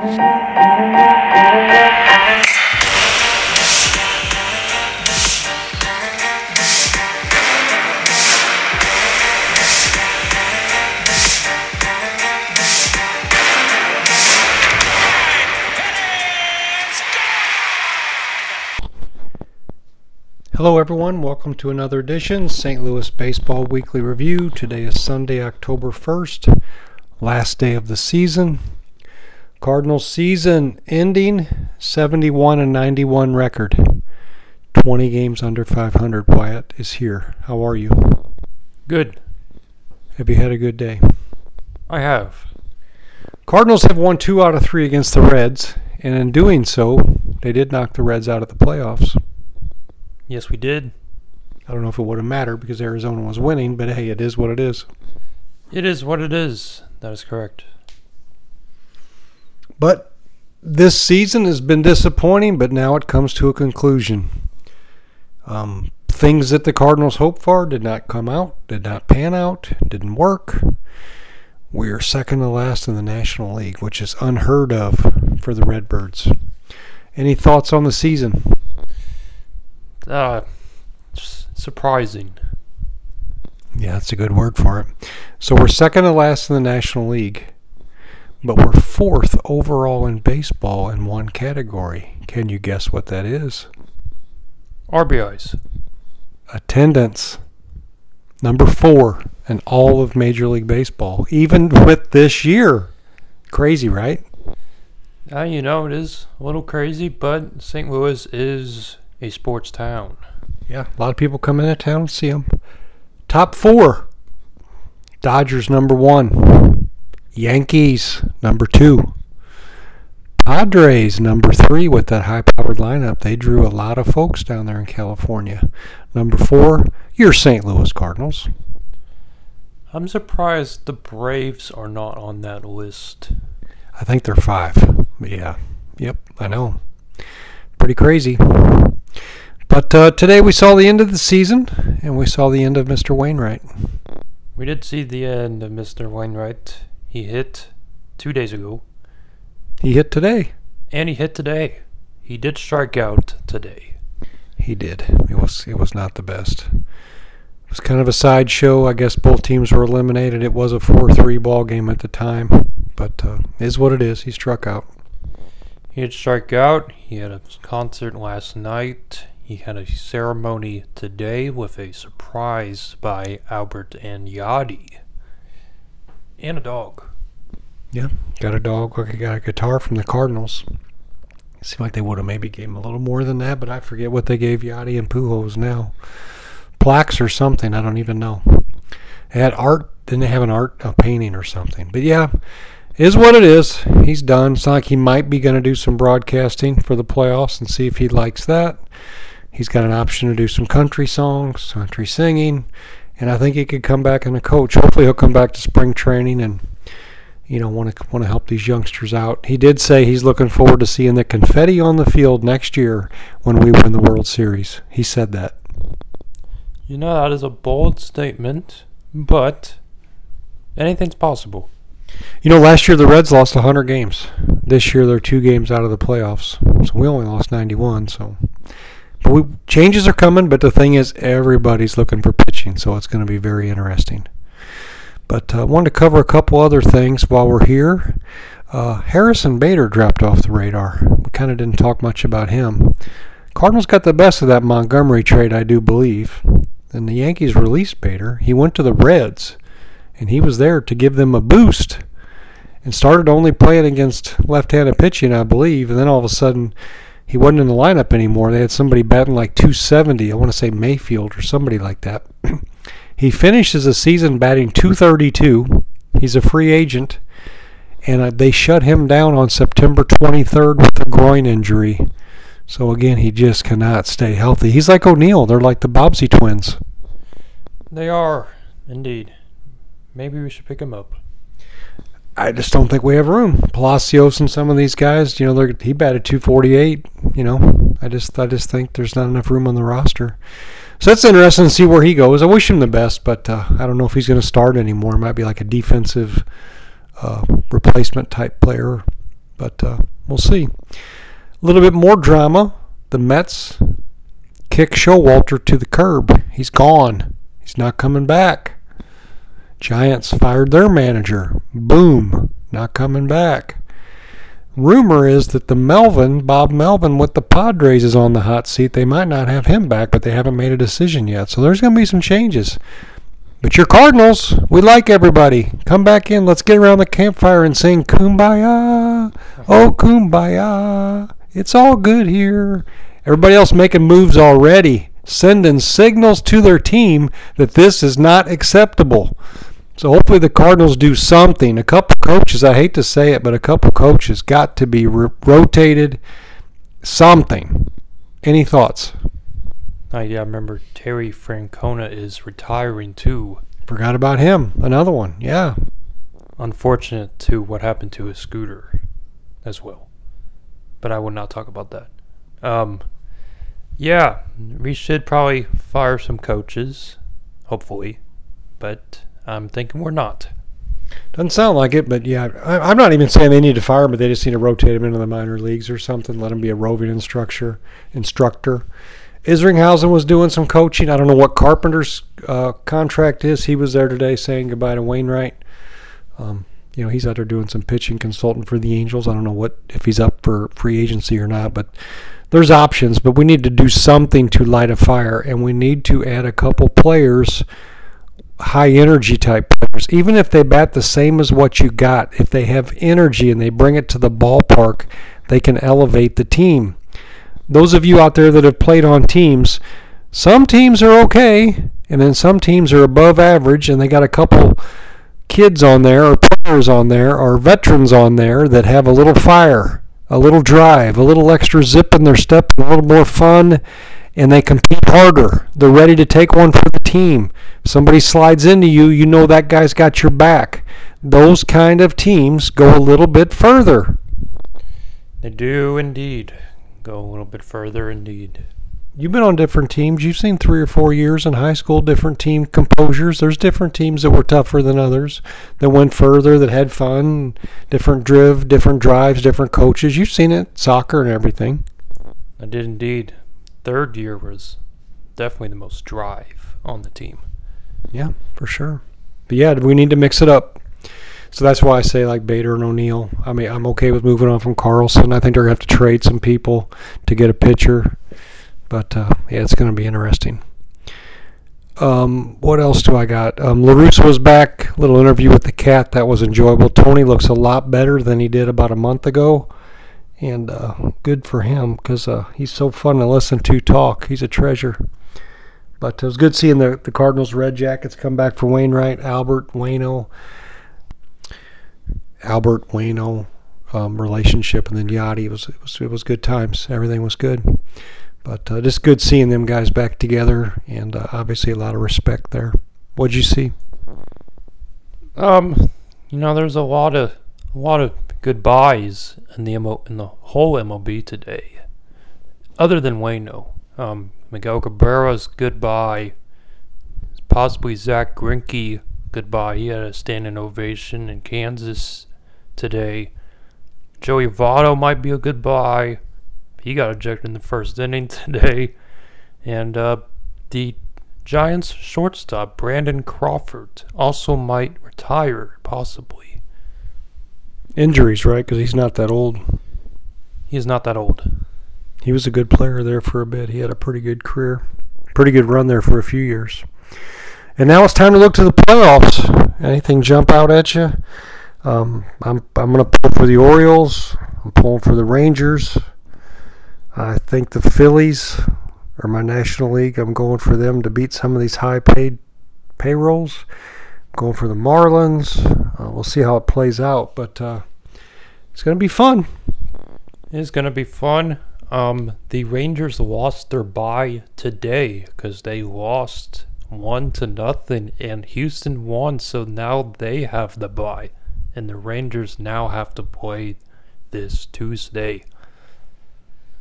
Hello, everyone. Welcome to another edition St. Louis Baseball Weekly Review. Today is Sunday, October 1st, last day of the season. Cardinals season ending 71 and 91 record. 20 games under 500. Wyatt is here. How are you? Good. Have you had a good day? I have. Cardinals have won two out of three against the Reds, and in doing so, they did knock the Reds out of the playoffs. Yes, we did. I don't know if it would have mattered because Arizona was winning, but hey, it is what it is. It is what it is. That is correct. But this season has been disappointing, but now it comes to a conclusion. Um, things that the Cardinals hoped for did not come out, did not pan out, didn't work. We are second to last in the National League, which is unheard of for the Redbirds. Any thoughts on the season? Uh, surprising. Yeah, that's a good word for it. So we're second to last in the National League, but we're fourth overall in baseball in one category. Can you guess what that is? RBIs. Attendance. Number four in all of Major League Baseball, even with this year. Crazy, right? Uh, you know, it is a little crazy, but St. Louis is a sports town. Yeah, a lot of people come into town to see them. Top four Dodgers number one, Yankees number two, Padres number three with that high powered lineup. They drew a lot of folks down there in California. Number four, your St. Louis Cardinals. I'm surprised the Braves are not on that list. I think they're five. Yeah. Yep, I know. Pretty crazy. But uh, today we saw the end of the season, and we saw the end of Mr. Wainwright. We did see the end of Mr. Wainwright. He hit two days ago. He hit today. And he hit today. He did strike out today. He did. It was it was not the best. It was kind of a sideshow. I guess both teams were eliminated. It was a 4-3 ball game at the time, but uh, is what it is. He struck out. He had struck out. He had a concert last night. He had a ceremony today with a surprise by Albert and Yadi. And a dog. Yeah, got a dog. I Got a guitar from the Cardinals. It seemed like they would have maybe gave him a little more than that, but I forget what they gave Yadi and Pujols now. Plaques or something. I don't even know. They had art. Didn't they have an art, a painting or something? But yeah, is what it is. He's done. It's like he might be going to do some broadcasting for the playoffs and see if he likes that. He's got an option to do some country songs, country singing, and I think he could come back and a coach. Hopefully, he'll come back to spring training and you know want to want to help these youngsters out. He did say he's looking forward to seeing the confetti on the field next year when we win the World Series. He said that. You know that is a bold statement, but anything's possible. You know, last year the Reds lost 100 games. This year they're two games out of the playoffs. So we only lost 91. So we, changes are coming, but the thing is, everybody's looking for pitching, so it's going to be very interesting. But I uh, wanted to cover a couple other things while we're here. Uh, Harrison Bader dropped off the radar. We kind of didn't talk much about him. Cardinals got the best of that Montgomery trade, I do believe. And the Yankees released Bader. He went to the Reds, and he was there to give them a boost and started only playing against left handed pitching, I believe. And then all of a sudden, he wasn't in the lineup anymore. They had somebody batting like 270. I want to say Mayfield or somebody like that. he finishes the season batting 232. He's a free agent, and uh, they shut him down on September 23rd with a groin injury. So again, he just cannot stay healthy. He's like O'Neill. They're like the Bobbsey twins. They are indeed. Maybe we should pick him up. I just don't think we have room. Palacios and some of these guys, you know, he batted 248. You know, I just I just think there's not enough room on the roster. So that's interesting to see where he goes. I wish him the best, but uh, I don't know if he's going to start anymore. It might be like a defensive uh, replacement type player. But uh, we'll see. A little bit more drama. The Mets kick Showalter to the curb. He's gone. He's not coming back. Giants fired their manager. Boom. Not coming back. Rumor is that the Melvin, Bob Melvin with the Padres is on the hot seat. They might not have him back, but they haven't made a decision yet. So there's going to be some changes. But your Cardinals, we like everybody. Come back in. Let's get around the campfire and sing Kumbaya. Oh, Kumbaya. It's all good here. Everybody else making moves already, sending signals to their team that this is not acceptable. So hopefully the Cardinals do something. A couple coaches, I hate to say it, but a couple coaches got to be ro- rotated. Something. Any thoughts? Uh, yeah, I remember Terry Francona is retiring too. Forgot about him. Another one. Yeah. Unfortunate to what happened to his scooter as well. But I will not talk about that. Um, yeah, we should probably fire some coaches, hopefully. But I'm thinking we're not. Doesn't sound like it, but yeah, I, am not even saying they need to fire him, but they just need to rotate him into the minor leagues or something. Let him be a roving instructor. Instructor. Isringhausen was doing some coaching. I don't know what Carpenter's uh, contract is. He was there today saying goodbye to Wainwright. Um, you know, he's out there doing some pitching consultant for the Angels. I don't know what if he's up for free agency or not, but there's options. But we need to do something to light a fire, and we need to add a couple players, high energy type players. Even if they bat the same as what you got, if they have energy and they bring it to the ballpark, they can elevate the team those of you out there that have played on teams, some teams are okay, and then some teams are above average, and they got a couple kids on there, or players on there, or veterans on there that have a little fire, a little drive, a little extra zip in their step, a little more fun, and they compete harder. They're ready to take one for the team. If somebody slides into you, you know that guy's got your back. Those kind of teams go a little bit further. They do indeed go a little bit further indeed. You've been on different teams. You've seen three or four years in high school, different team composures. There's different teams that were tougher than others, that went further, that had fun, different driv, different drives, different coaches. You've seen it, soccer and everything. I did indeed. Third year was definitely the most drive on the team. Yeah, for sure. But yeah, we need to mix it up. So that's why I say like Bader and O'Neill. I mean, I'm okay with moving on from Carlson. I think they're gonna have to trade some people to get a pitcher, but uh, yeah, it's gonna be interesting. Um, what else do I got? Um, LaRussa was back. Little interview with the cat. That was enjoyable. Tony looks a lot better than he did about a month ago. And uh, good for him because uh, he's so fun to listen to talk. He's a treasure. But it was good seeing the, the Cardinals Red Jackets come back for Wainwright, Albert, Wayno. Albert Wayno um, relationship, and then Yadi. It was, it was it was good times. Everything was good, but uh, just good seeing them guys back together, and uh, obviously a lot of respect there. What'd you see? Um, you know, there's a lot of a lot of goodbyes in the MO, in the whole MLB today, other than Wayno. Um, Miguel Cabrera's goodbye, possibly Zack Greinke goodbye. He had a standing ovation in Kansas today. Joey Votto might be a goodbye. He got ejected in the first inning today. And uh, the Giants shortstop, Brandon Crawford, also might retire, possibly. Injuries, right? Because he's not that old. He is not that old. He was a good player there for a bit. He had a pretty good career, pretty good run there for a few years. And now it's time to look to the playoffs. Anything jump out at you? Um, I'm I'm going to pull for the Orioles. I'm pulling for the Rangers. I think the Phillies are my National League. I'm going for them to beat some of these high-paid payrolls. I'm going for the Marlins. Uh, we'll see how it plays out, but uh, it's going to be fun. It's going to be fun. Um, the Rangers lost their bye today because they lost one to nothing, and Houston won, so now they have the bye and the Rangers now have to play this Tuesday.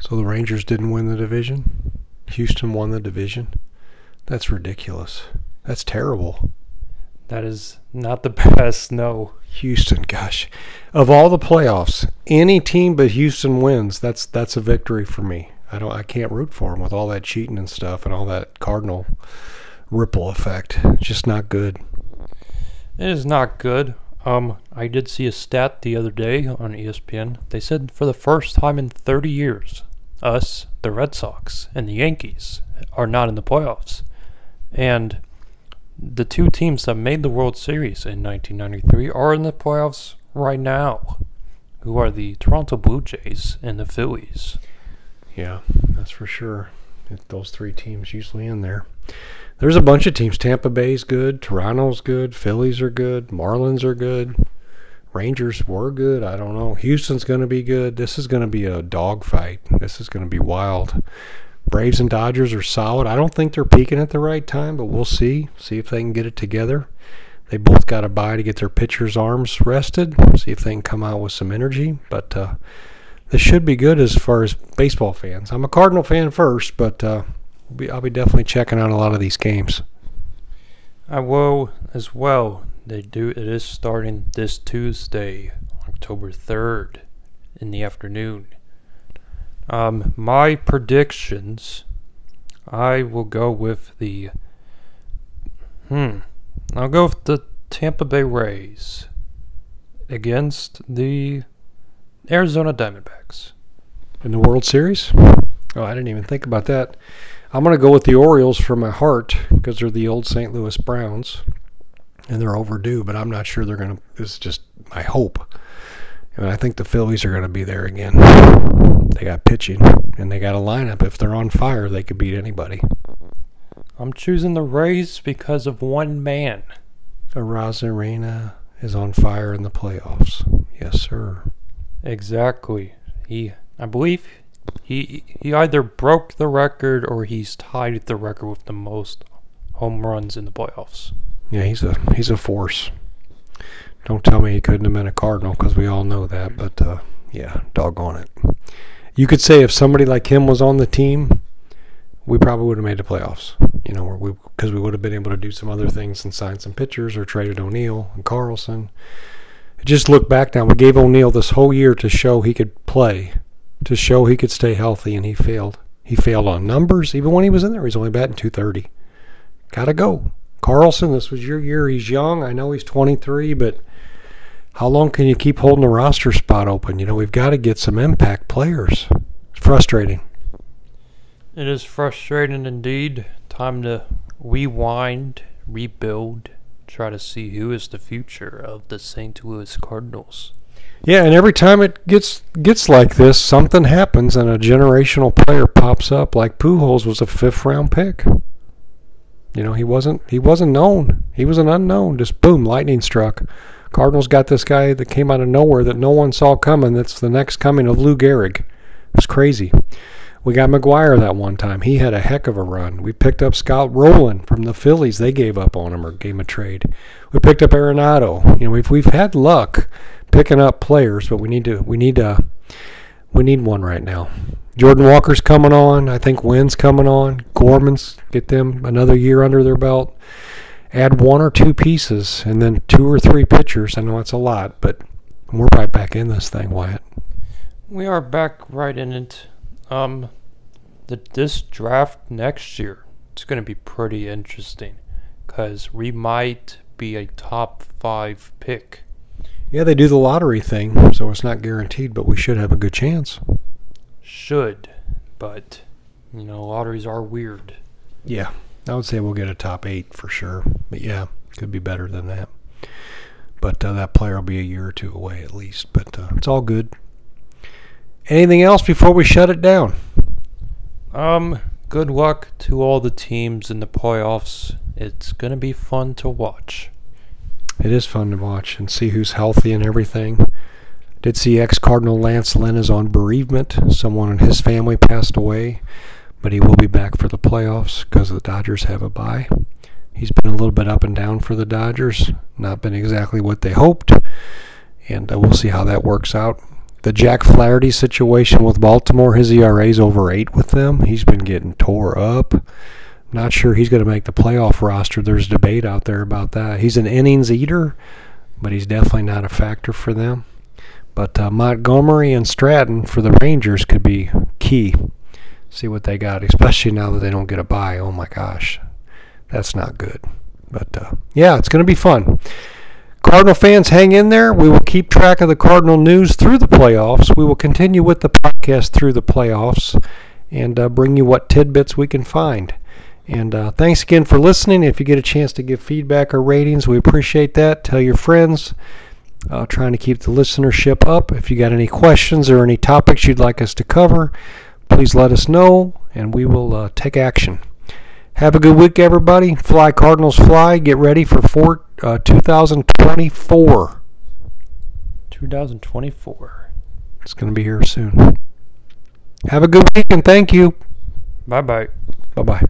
So the Rangers didn't win the division? Houston won the division? That's ridiculous. That's terrible. That is not the best. No. Houston, gosh, of all the playoffs, any team but Houston wins. That's that's a victory for me. I don't. I can't root for them with all that cheating and stuff and all that Cardinal ripple effect. Just not good. It is not good. Um, I did see a stat the other day on ESPN. They said for the first time in 30 years, us, the Red Sox, and the Yankees are not in the playoffs. And the two teams that made the World Series in 1993 are in the playoffs right now, who are the Toronto Blue Jays and the Phillies. Yeah, that's for sure. Those three teams usually in there. There's a bunch of teams. Tampa Bay's good. Toronto's good. Phillies are good. Marlins are good. Rangers were good. I don't know. Houston's going to be good. This is going to be a dogfight. This is going to be wild. Braves and Dodgers are solid. I don't think they're peaking at the right time, but we'll see. See if they can get it together. They both got to buy to get their pitchers' arms rested. See if they can come out with some energy. But uh, this should be good as far as baseball fans. I'm a Cardinal fan first, but uh, I'll be definitely checking out a lot of these games. I will as well. They do. It is starting this Tuesday, October third, in the afternoon. Um, my predictions. I will go with the. Hmm. I'll go with the Tampa Bay Rays against the Arizona Diamondbacks. In the World Series? Oh, I didn't even think about that. I'm going to go with the Orioles for my heart because they're the old St. Louis Browns and they're overdue, but I'm not sure they're going to. It's just my hope. And I think the Phillies are going to be there again. They got pitching and they got a lineup. If they're on fire, they could beat anybody. I'm choosing the Rays because of one man. Arozarena is on fire in the playoffs. Yes, sir. Exactly. He, I believe, he he either broke the record or he's tied the record with the most home runs in the playoffs. Yeah, he's a he's a force. Don't tell me he couldn't have been a Cardinal because we all know that. But uh, yeah, doggone it. You could say if somebody like him was on the team, we probably would have made the playoffs. You know, we because we would have been able to do some other things and sign some pitchers or traded O'Neill and Carlson. Just look back now. We gave O'Neill this whole year to show he could play, to show he could stay healthy, and he failed. He failed on numbers. Even when he was in there, he's only batting 230. Gotta go. Carlson, this was your year. He's young. I know he's 23, but how long can you keep holding the roster spot open? You know, we've got to get some impact players. It's frustrating. It is frustrating indeed. Time to rewind, rebuild, try to see who is the future of the St. Louis Cardinals. Yeah, and every time it gets gets like this, something happens and a generational player pops up. Like Pujols was a fifth round pick. You know, he wasn't he wasn't known. He was an unknown. Just boom, lightning struck. Cardinals got this guy that came out of nowhere that no one saw coming. That's the next coming of Lou Gehrig. It's crazy. We got McGwire that one time. He had a heck of a run. We picked up Scott Rolen from the Phillies. They gave up on him or gave him a trade. We picked up Arenado. You know, we've we've had luck picking up players, but we need to we need to we need one right now. Jordan Walker's coming on. I think Winn's coming on. Gorman's get them another year under their belt. Add one or two pieces and then two or three pitchers. I know it's a lot, but we're right back in this thing, Wyatt. We are back right in it. Um, the this draft next year it's going to be pretty interesting because we might be a top five pick. Yeah, they do the lottery thing, so it's not guaranteed, but we should have a good chance. Should, but you know, lotteries are weird. Yeah, I would say we'll get a top eight for sure. But yeah, could be better than that. But uh, that player will be a year or two away at least. But uh, it's all good. Anything else before we shut it down? Um, good luck to all the teams in the playoffs. It's gonna be fun to watch. It is fun to watch and see who's healthy and everything. Did see ex Cardinal Lance Lynn is on bereavement. Someone in his family passed away, but he will be back for the playoffs because the Dodgers have a bye. He's been a little bit up and down for the Dodgers, not been exactly what they hoped, and uh, we'll see how that works out. The Jack Flaherty situation with Baltimore, his ERA's over eight with them. He's been getting tore up. Not sure he's going to make the playoff roster. There's debate out there about that. He's an innings eater, but he's definitely not a factor for them. But uh, Montgomery and Stratton for the Rangers could be key. See what they got, especially now that they don't get a bye. Oh my gosh, that's not good. But uh, yeah, it's going to be fun. Cardinal fans, hang in there. We will keep track of the Cardinal news through the playoffs. We will continue with the podcast through the playoffs and uh, bring you what tidbits we can find. And uh, thanks again for listening. If you get a chance to give feedback or ratings, we appreciate that. Tell your friends. Uh, trying to keep the listenership up. If you got any questions or any topics you'd like us to cover, please let us know and we will uh, take action. Have a good week, everybody. Fly Cardinals fly. Get ready for four, uh, 2024. 2024. It's going to be here soon. Have a good week and thank you. Bye bye. Bye bye.